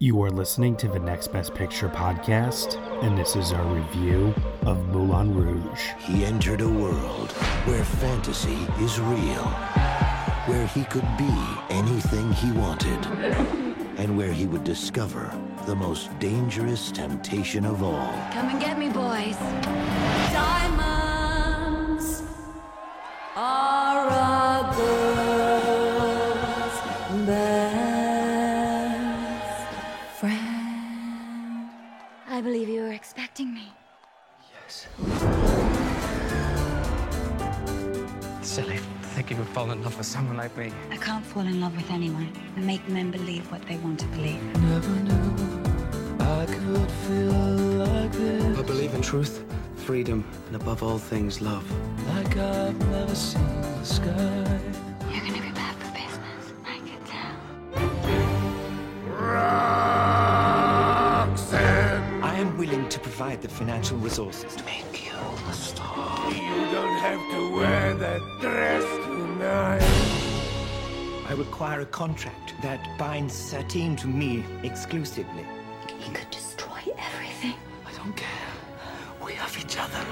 You are listening to the Next Best Picture podcast, and this is our review of Moulin Rouge. He entered a world where fantasy is real, where he could be anything he wanted, and where he would discover the most dangerous temptation of all. Come and get me, boys. Would fall in love with someone like me. I can't fall in love with anyone and make men believe what they want to believe. Never knew I could feel like this. I believe in truth, freedom, and above all things, love. Like I've never seen the sky. You're gonna be bad for business. I can tell. I am willing to provide the financial resources to make you a star. You don't have to wear that dress tonight. I require a contract that binds Satine to me exclusively. He could destroy everything. I don't care. We have each other.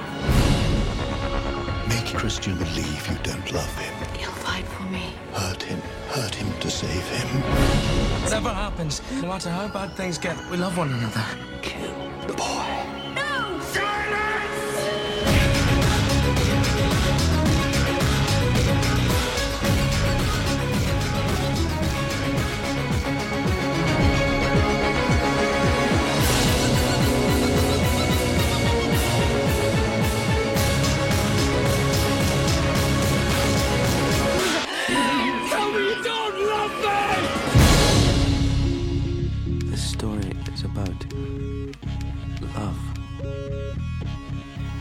Make Christian believe you don't love him. He'll fight for me. Hurt him. Hurt him to save him. Whatever happens, no matter how bad things get, we love one another. Kill the boy. Love.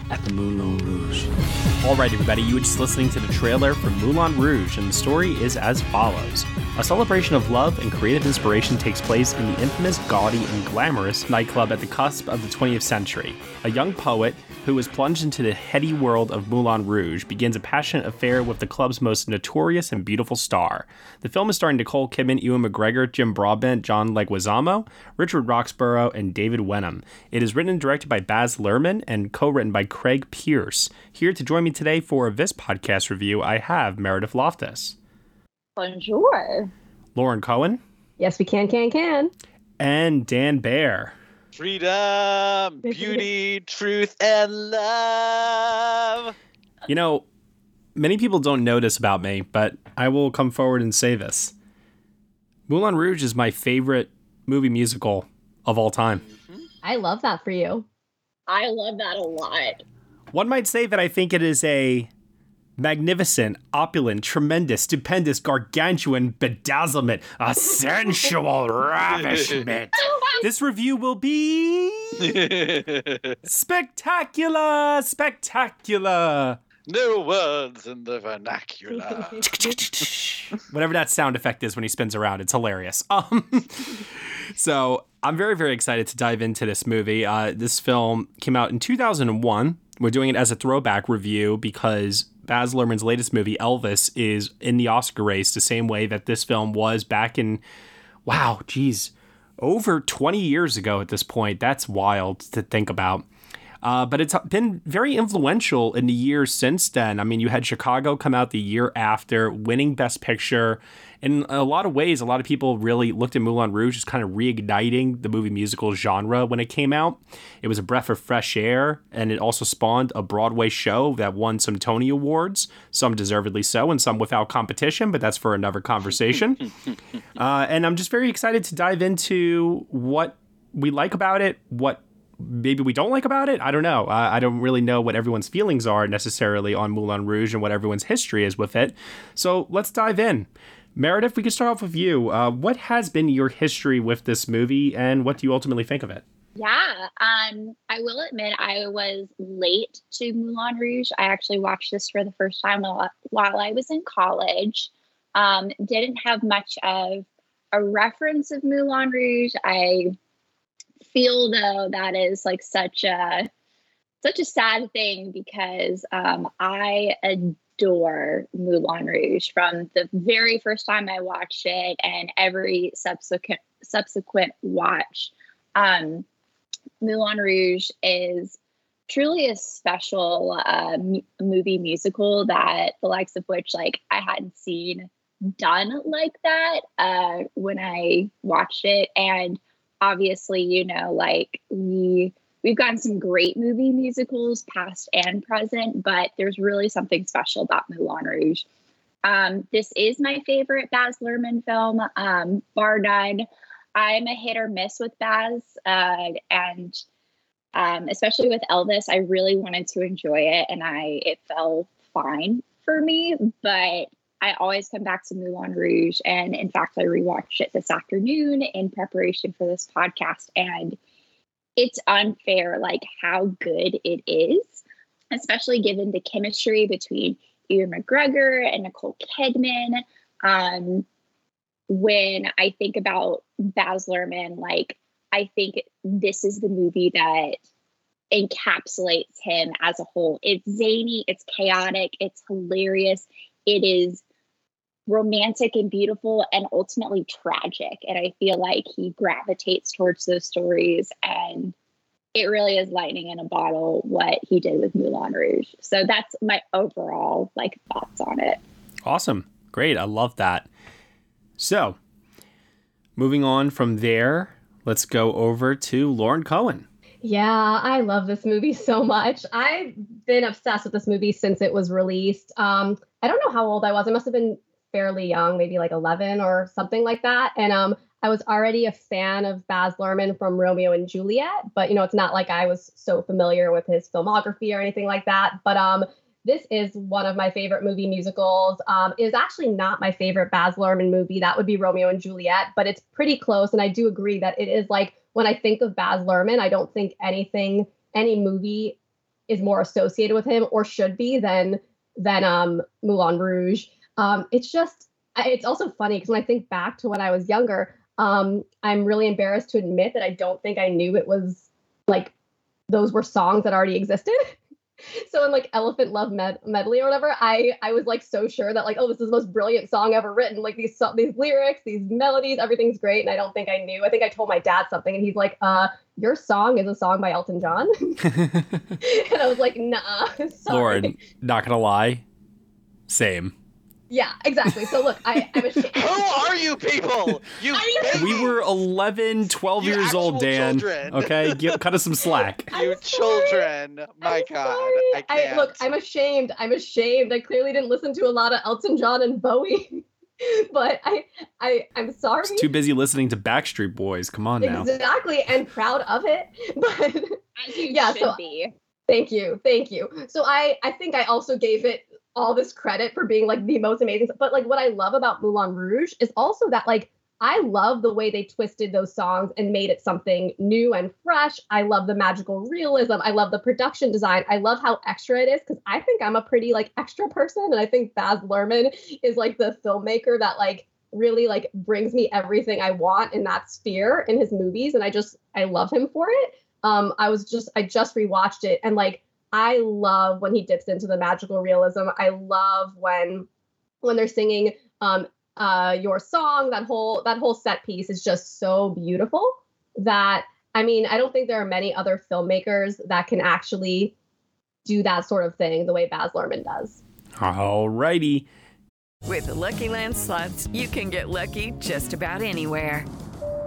At the Moulin Rouge. All right, everybody, you were just listening to the trailer for Moulin Rouge, and the story is as follows. A celebration of love and creative inspiration takes place in the infamous, gaudy, and glamorous nightclub at the cusp of the 20th century. A young poet who is plunged into the heady world of Moulin Rouge begins a passionate affair with the club's most notorious and beautiful star. The film is starring Nicole Kidman, Ewan McGregor, Jim Broadbent, John Leguizamo, Richard Roxburgh, and David Wenham. It is written and directed by Baz Luhrmann and co-written by Craig Pearce. Here to join me today for this podcast review, I have Meredith Loftus, Bonjour. Lauren Cohen, Yes, we can, can, can. and Dan Bayer. Freedom, beauty, truth, and love. You know, many people don't know this about me, but I will come forward and say this. Moulin Rouge is my favorite movie musical of all time. Mm-hmm. I love that for you. I love that a lot. One might say that I think it is a magnificent, opulent, tremendous, stupendous, gargantuan bedazzlement, a sensual ravishment. This review will be spectacular, spectacular. no words in the vernacular. Whatever that sound effect is when he spins around, it's hilarious. Um, so I'm very, very excited to dive into this movie. Uh, this film came out in 2001. We're doing it as a throwback review because Baz Luhrmann's latest movie, Elvis, is in the Oscar race the same way that this film was back in, wow, geez, over 20 years ago at this point. That's wild to think about. Uh, but it's been very influential in the years since then. I mean, you had Chicago come out the year after, winning Best Picture. In a lot of ways, a lot of people really looked at Moulin Rouge as kind of reigniting the movie musical genre when it came out. It was a breath of fresh air, and it also spawned a Broadway show that won some Tony Awards, some deservedly so, and some without competition, but that's for another conversation. uh, and I'm just very excited to dive into what we like about it, what maybe we don't like about it. I don't know. Uh, I don't really know what everyone's feelings are necessarily on Moulin Rouge and what everyone's history is with it. So let's dive in. Meredith, we can start off with you. Uh, what has been your history with this movie, and what do you ultimately think of it? Yeah, um, I will admit I was late to Moulin Rouge. I actually watched this for the first time while, while I was in college. Um, didn't have much of a reference of Moulin Rouge. I feel though that is like such a such a sad thing because um, I adore Moulin Rouge from the very first time I watched it and every subsequent subsequent watch. Um, Moulin Rouge is truly a special uh, m- movie musical that the likes of which like I hadn't seen done like that uh, when I watched it, and obviously, you know, like we we've gotten some great movie musicals, past and present, but there's really something special about Moulin Rouge. Um, this is my favorite Baz Luhrmann film, um, bar none. I'm a hit or miss with Baz, uh, and um, especially with Elvis, I really wanted to enjoy it, and I it fell fine for me. But I always come back to Moulin Rouge, and in fact, I rewatched it this afternoon in preparation for this podcast, and it's unfair, like how good it is, especially given the chemistry between Ewan McGregor and Nicole Kidman. Um, when I think about Baz Luhrmann, like I think this is the movie that encapsulates him as a whole. It's zany, it's chaotic, it's hilarious, it is romantic and beautiful and ultimately tragic. And I feel like he gravitates towards those stories and it really is lightning in a bottle what he did with Moulin Rouge. So that's my overall like thoughts on it. Awesome. Great. I love that. So, moving on from there, let's go over to Lauren Cohen. Yeah, I love this movie so much. I've been obsessed with this movie since it was released. Um, I don't know how old I was. I must have been fairly young, maybe like 11 or something like that. And um, I was already a fan of Baz Luhrmann from Romeo and Juliet, but you know, it's not like I was so familiar with his filmography or anything like that. But um, this is one of my favorite movie musicals. Um, it is actually not my favorite Baz Luhrmann movie. That would be Romeo and Juliet, but it's pretty close. And I do agree that it is like when I think of Baz Luhrmann, I don't think anything, any movie is more associated with him or should be than than um, Moulin Rouge. Um, it's just, it's also funny because when I think back to when I was younger, um, I'm really embarrassed to admit that I don't think I knew it was like those were songs that already existed. so in like Elephant Love Med- Medley or whatever, I I was like so sure that like oh this is the most brilliant song ever written. Like these so- these lyrics, these melodies, everything's great. And I don't think I knew. I think I told my dad something, and he's like, "Uh, your song is a song by Elton John." and I was like, "Nah." Sorry. Lauren, not gonna lie, same. Yeah, exactly. So look, I, I'm ashamed. Who are you people? You We were 11, 12 You years old, Dan. children. Okay, Give, cut us some slack. you children. My God. I I, can't. look, I'm ashamed. I'm ashamed. I clearly didn't listen to a lot of Elton John and Bowie, but I, I, I'm sorry. Too busy listening to Backstreet Boys. Come on now. Exactly, and proud of it. But As you yeah, should so be. thank you, thank you. So I, I think I also gave it all this credit for being like the most amazing. But like what I love about Moulin Rouge is also that like I love the way they twisted those songs and made it something new and fresh. I love the magical realism. I love the production design. I love how extra it is because I think I'm a pretty like extra person, and I think Baz Luhrmann is like the filmmaker that like really like brings me everything I want in that sphere in his movies, and I just I love him for it. Um, I was just I just rewatched it and like I love when he dips into the magical realism. I love when when they're singing um uh your song, that whole that whole set piece is just so beautiful that I mean, I don't think there are many other filmmakers that can actually do that sort of thing the way Baz Luhrmann does. All righty. With the Lucky Land slots, you can get lucky just about anywhere.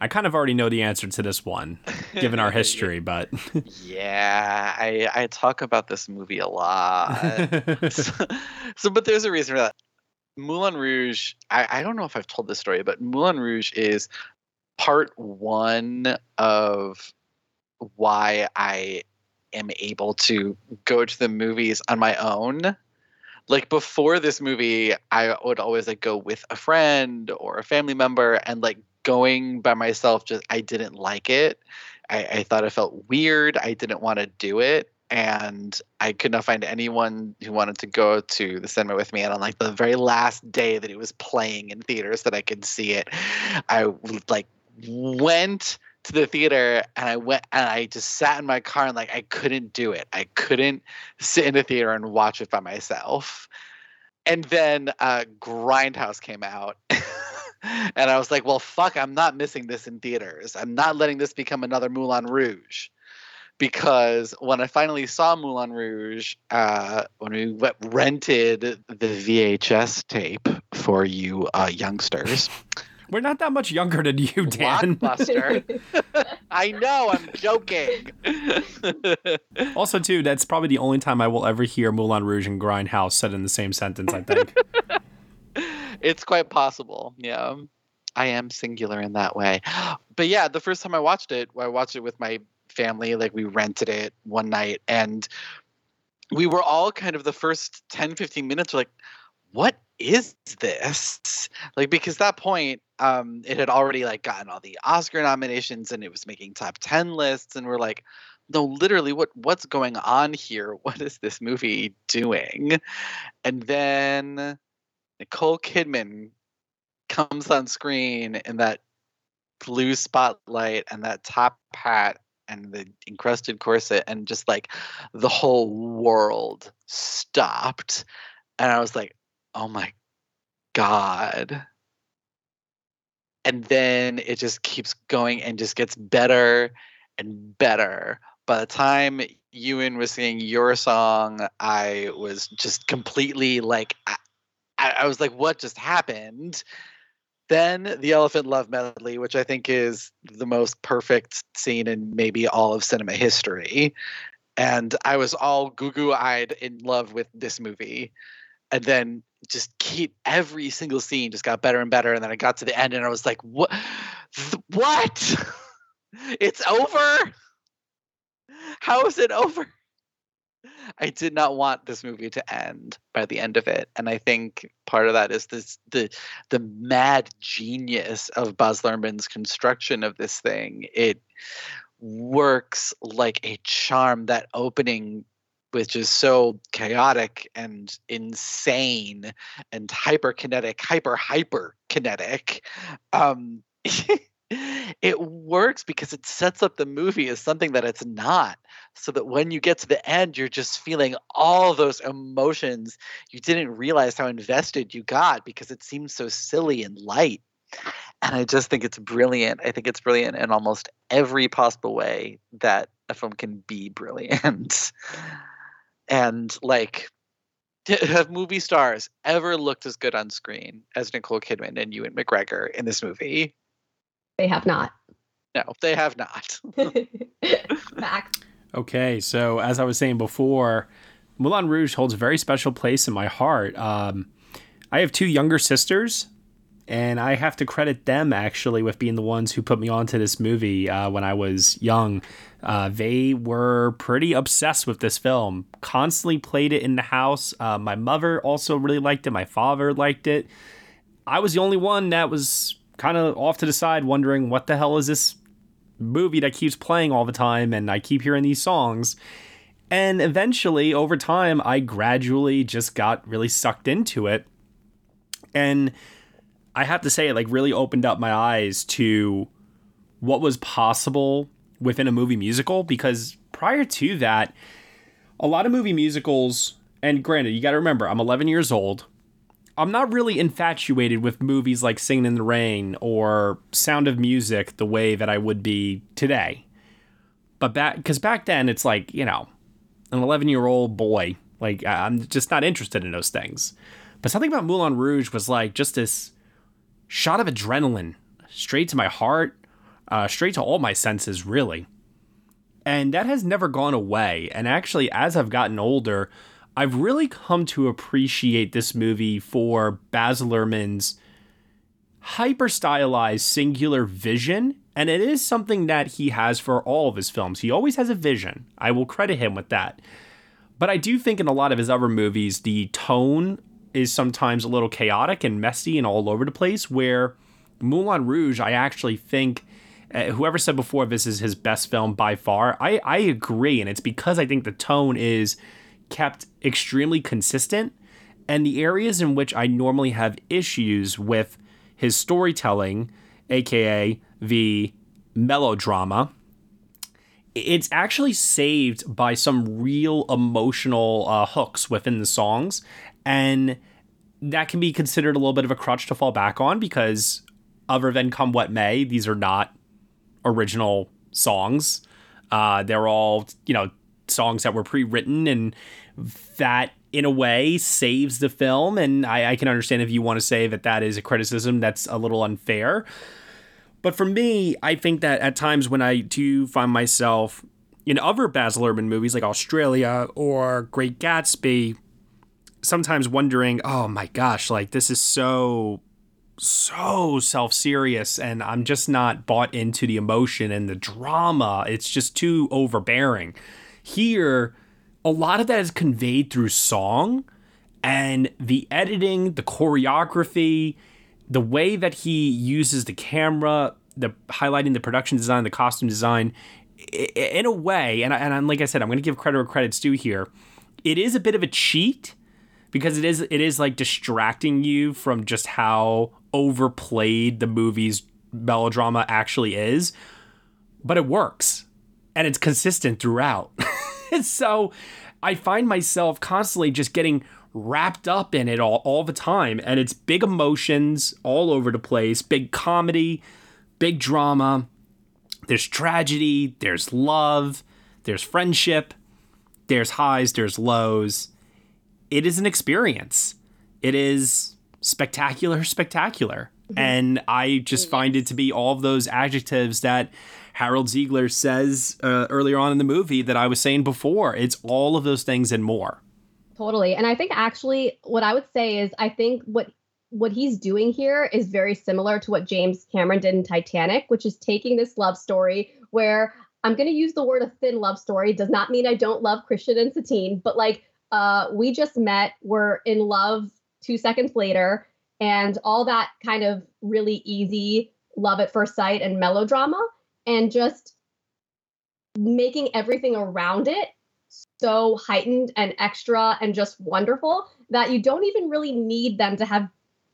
I kind of already know the answer to this one, given our history, but yeah, I I talk about this movie a lot. so, so, but there's a reason for that. Moulin Rouge. I I don't know if I've told this story, but Moulin Rouge is part one of why I am able to go to the movies on my own like before this movie i would always like go with a friend or a family member and like going by myself just i didn't like it i, I thought it felt weird i didn't want to do it and i could not find anyone who wanted to go to the cinema with me and on like the very last day that it was playing in theaters that i could see it i like went to the theater and I went and I just sat in my car and like I couldn't do it. I couldn't sit in the theater and watch it by myself. And then uh, Grindhouse came out. and I was like, well, fuck, I'm not missing this in theaters. I'm not letting this become another Moulin Rouge. Because when I finally saw Moulin Rouge, uh, when we went, rented the VHS tape for you uh, youngsters, we're not that much younger than you, Dan. Blockbuster. I know, I'm joking. also, too, that's probably the only time I will ever hear Moulin Rouge and Grindhouse said in the same sentence, I think. It's quite possible, yeah. I am singular in that way. But yeah, the first time I watched it, I watched it with my family. Like, we rented it one night, and we were all kind of the first 10, 15 minutes, like, what is this like because that point um it had already like gotten all the oscar nominations and it was making top 10 lists and we're like no literally what what's going on here what is this movie doing and then nicole kidman comes on screen in that blue spotlight and that top hat and the encrusted corset and just like the whole world stopped. And i was like oh my god. And then it just keeps going and just gets better and better. By the time ewan was singing your song i was just completely like I, I was like what just happened? Then the elephant love medley which i think is the most perfect scene in maybe all of cinema history and i was all goo goo eyed in love with this movie and then just keep every single scene just got better and better and then i got to the end and i was like what what? It's over? How is it over i did not want this movie to end by the end of it and i think part of that is this the the mad genius of baz luhrmann's construction of this thing it works like a charm that opening which is so chaotic and insane and hyperkinetic, hyper hyperkinetic. Um, it works because it sets up the movie as something that it's not. So that when you get to the end, you're just feeling all those emotions you didn't realize how invested you got because it seems so silly and light. And I just think it's brilliant. I think it's brilliant in almost every possible way that a film can be brilliant. and like have movie stars ever looked as good on screen as Nicole Kidman and Ewan McGregor in this movie? They have not. No, they have not. Fact. Okay, so as I was saying before, Moulin Rouge holds a very special place in my heart. Um, I have two younger sisters, and I have to credit them actually with being the ones who put me onto this movie uh, when I was young. Uh, they were pretty obsessed with this film, constantly played it in the house. Uh, my mother also really liked it, my father liked it. I was the only one that was kind of off to the side, wondering what the hell is this movie that keeps playing all the time, and I keep hearing these songs. And eventually, over time, I gradually just got really sucked into it. And I have to say, it like really opened up my eyes to what was possible within a movie musical because prior to that, a lot of movie musicals, and granted, you got to remember, I'm 11 years old. I'm not really infatuated with movies like Singing in the Rain or Sound of Music the way that I would be today. But back, because back then it's like, you know, an 11 year old boy. Like, I'm just not interested in those things. But something about Moulin Rouge was like just this shot of adrenaline straight to my heart, uh, straight to all my senses, really. And that has never gone away. And actually, as I've gotten older, I've really come to appreciate this movie for Baz Luhrmann's hyper stylized singular vision. And it is something that he has for all of his films. He always has a vision. I will credit him with that. But I do think in a lot of his other movies, the tone is sometimes a little chaotic and messy and all over the place. Where Moulin Rouge, I actually think uh, whoever said before this is his best film by far, I, I agree. And it's because I think the tone is kept extremely consistent. And the areas in which I normally have issues with his storytelling, aka the melodrama, it's actually saved by some real emotional uh, hooks within the songs. And that can be considered a little bit of a crutch to fall back on because, other than Come What May, these are not original songs. Uh, they're all, you know, songs that were pre written, and that in a way saves the film. And I, I can understand if you want to say that that is a criticism that's a little unfair. But for me, I think that at times when I do find myself in other Baz Luhrmann movies like Australia or Great Gatsby, sometimes wondering, oh my gosh, like this is so so self serious, and I'm just not bought into the emotion and the drama. It's just too overbearing. Here, a lot of that is conveyed through song and the editing, the choreography, the way that he uses the camera, the highlighting the production design, the costume design, in a way, and, I, and like I said, I'm going to give credit where credit's due here. It is a bit of a cheat because it is it is like distracting you from just how overplayed the movie's melodrama actually is, but it works and it's consistent throughout. so I find myself constantly just getting wrapped up in it all, all the time. And it's big emotions all over the place, big comedy, big drama. There's tragedy, there's love, there's friendship, there's highs, there's lows. It is an experience. It is spectacular, spectacular. Mm-hmm. And I just find it to be all of those adjectives that Harold Zidler says uh, earlier on in the movie that I was saying before. It's all of those things and more. Totally. And I think actually what I would say is I think what what he's doing here is very similar to what James Cameron did in Titanic, which is taking this love story where I'm going to use the word a thin love story. Does not mean I don't love Christian and Satine, but like uh, we just met, we're in love two seconds later, and all that kind of really easy love at first sight and melodrama, and just making everything around it so heightened and extra and just wonderful that you don't even really need them to have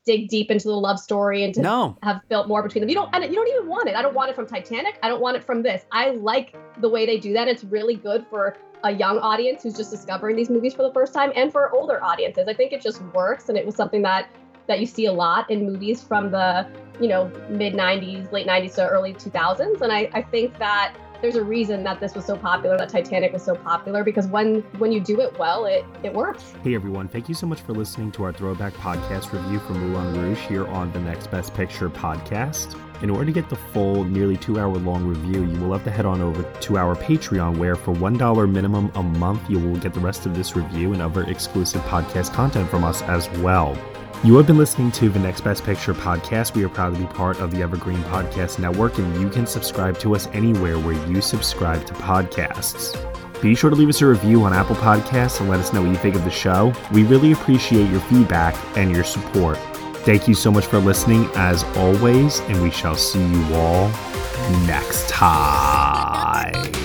dig deep into the love story and to no. have built more between them. You don't and you don't even want it. I don't want it from Titanic. I don't want it from this. I like the way they do that. It's really good for a young audience who's just discovering these movies for the first time and for older audiences. I think it just works and it was something that that you see a lot in movies from the, you know, mid 90s, late 90s to early 2000s and I I think that there's a reason that this was so popular, that Titanic was so popular, because when when you do it well, it it works. Hey everyone, thank you so much for listening to our throwback podcast review for Moulin Rouge here on the Next Best Picture podcast. In order to get the full, nearly two hour long review, you will have to head on over to our Patreon, where for $1 minimum a month, you will get the rest of this review and other exclusive podcast content from us as well. You have been listening to the Next Best Picture podcast. We are proud to be part of the Evergreen Podcast Network, and you can subscribe to us anywhere where you subscribe to podcasts. Be sure to leave us a review on Apple Podcasts and let us know what you think of the show. We really appreciate your feedback and your support. Thank you so much for listening, as always, and we shall see you all next time.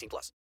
18 plus.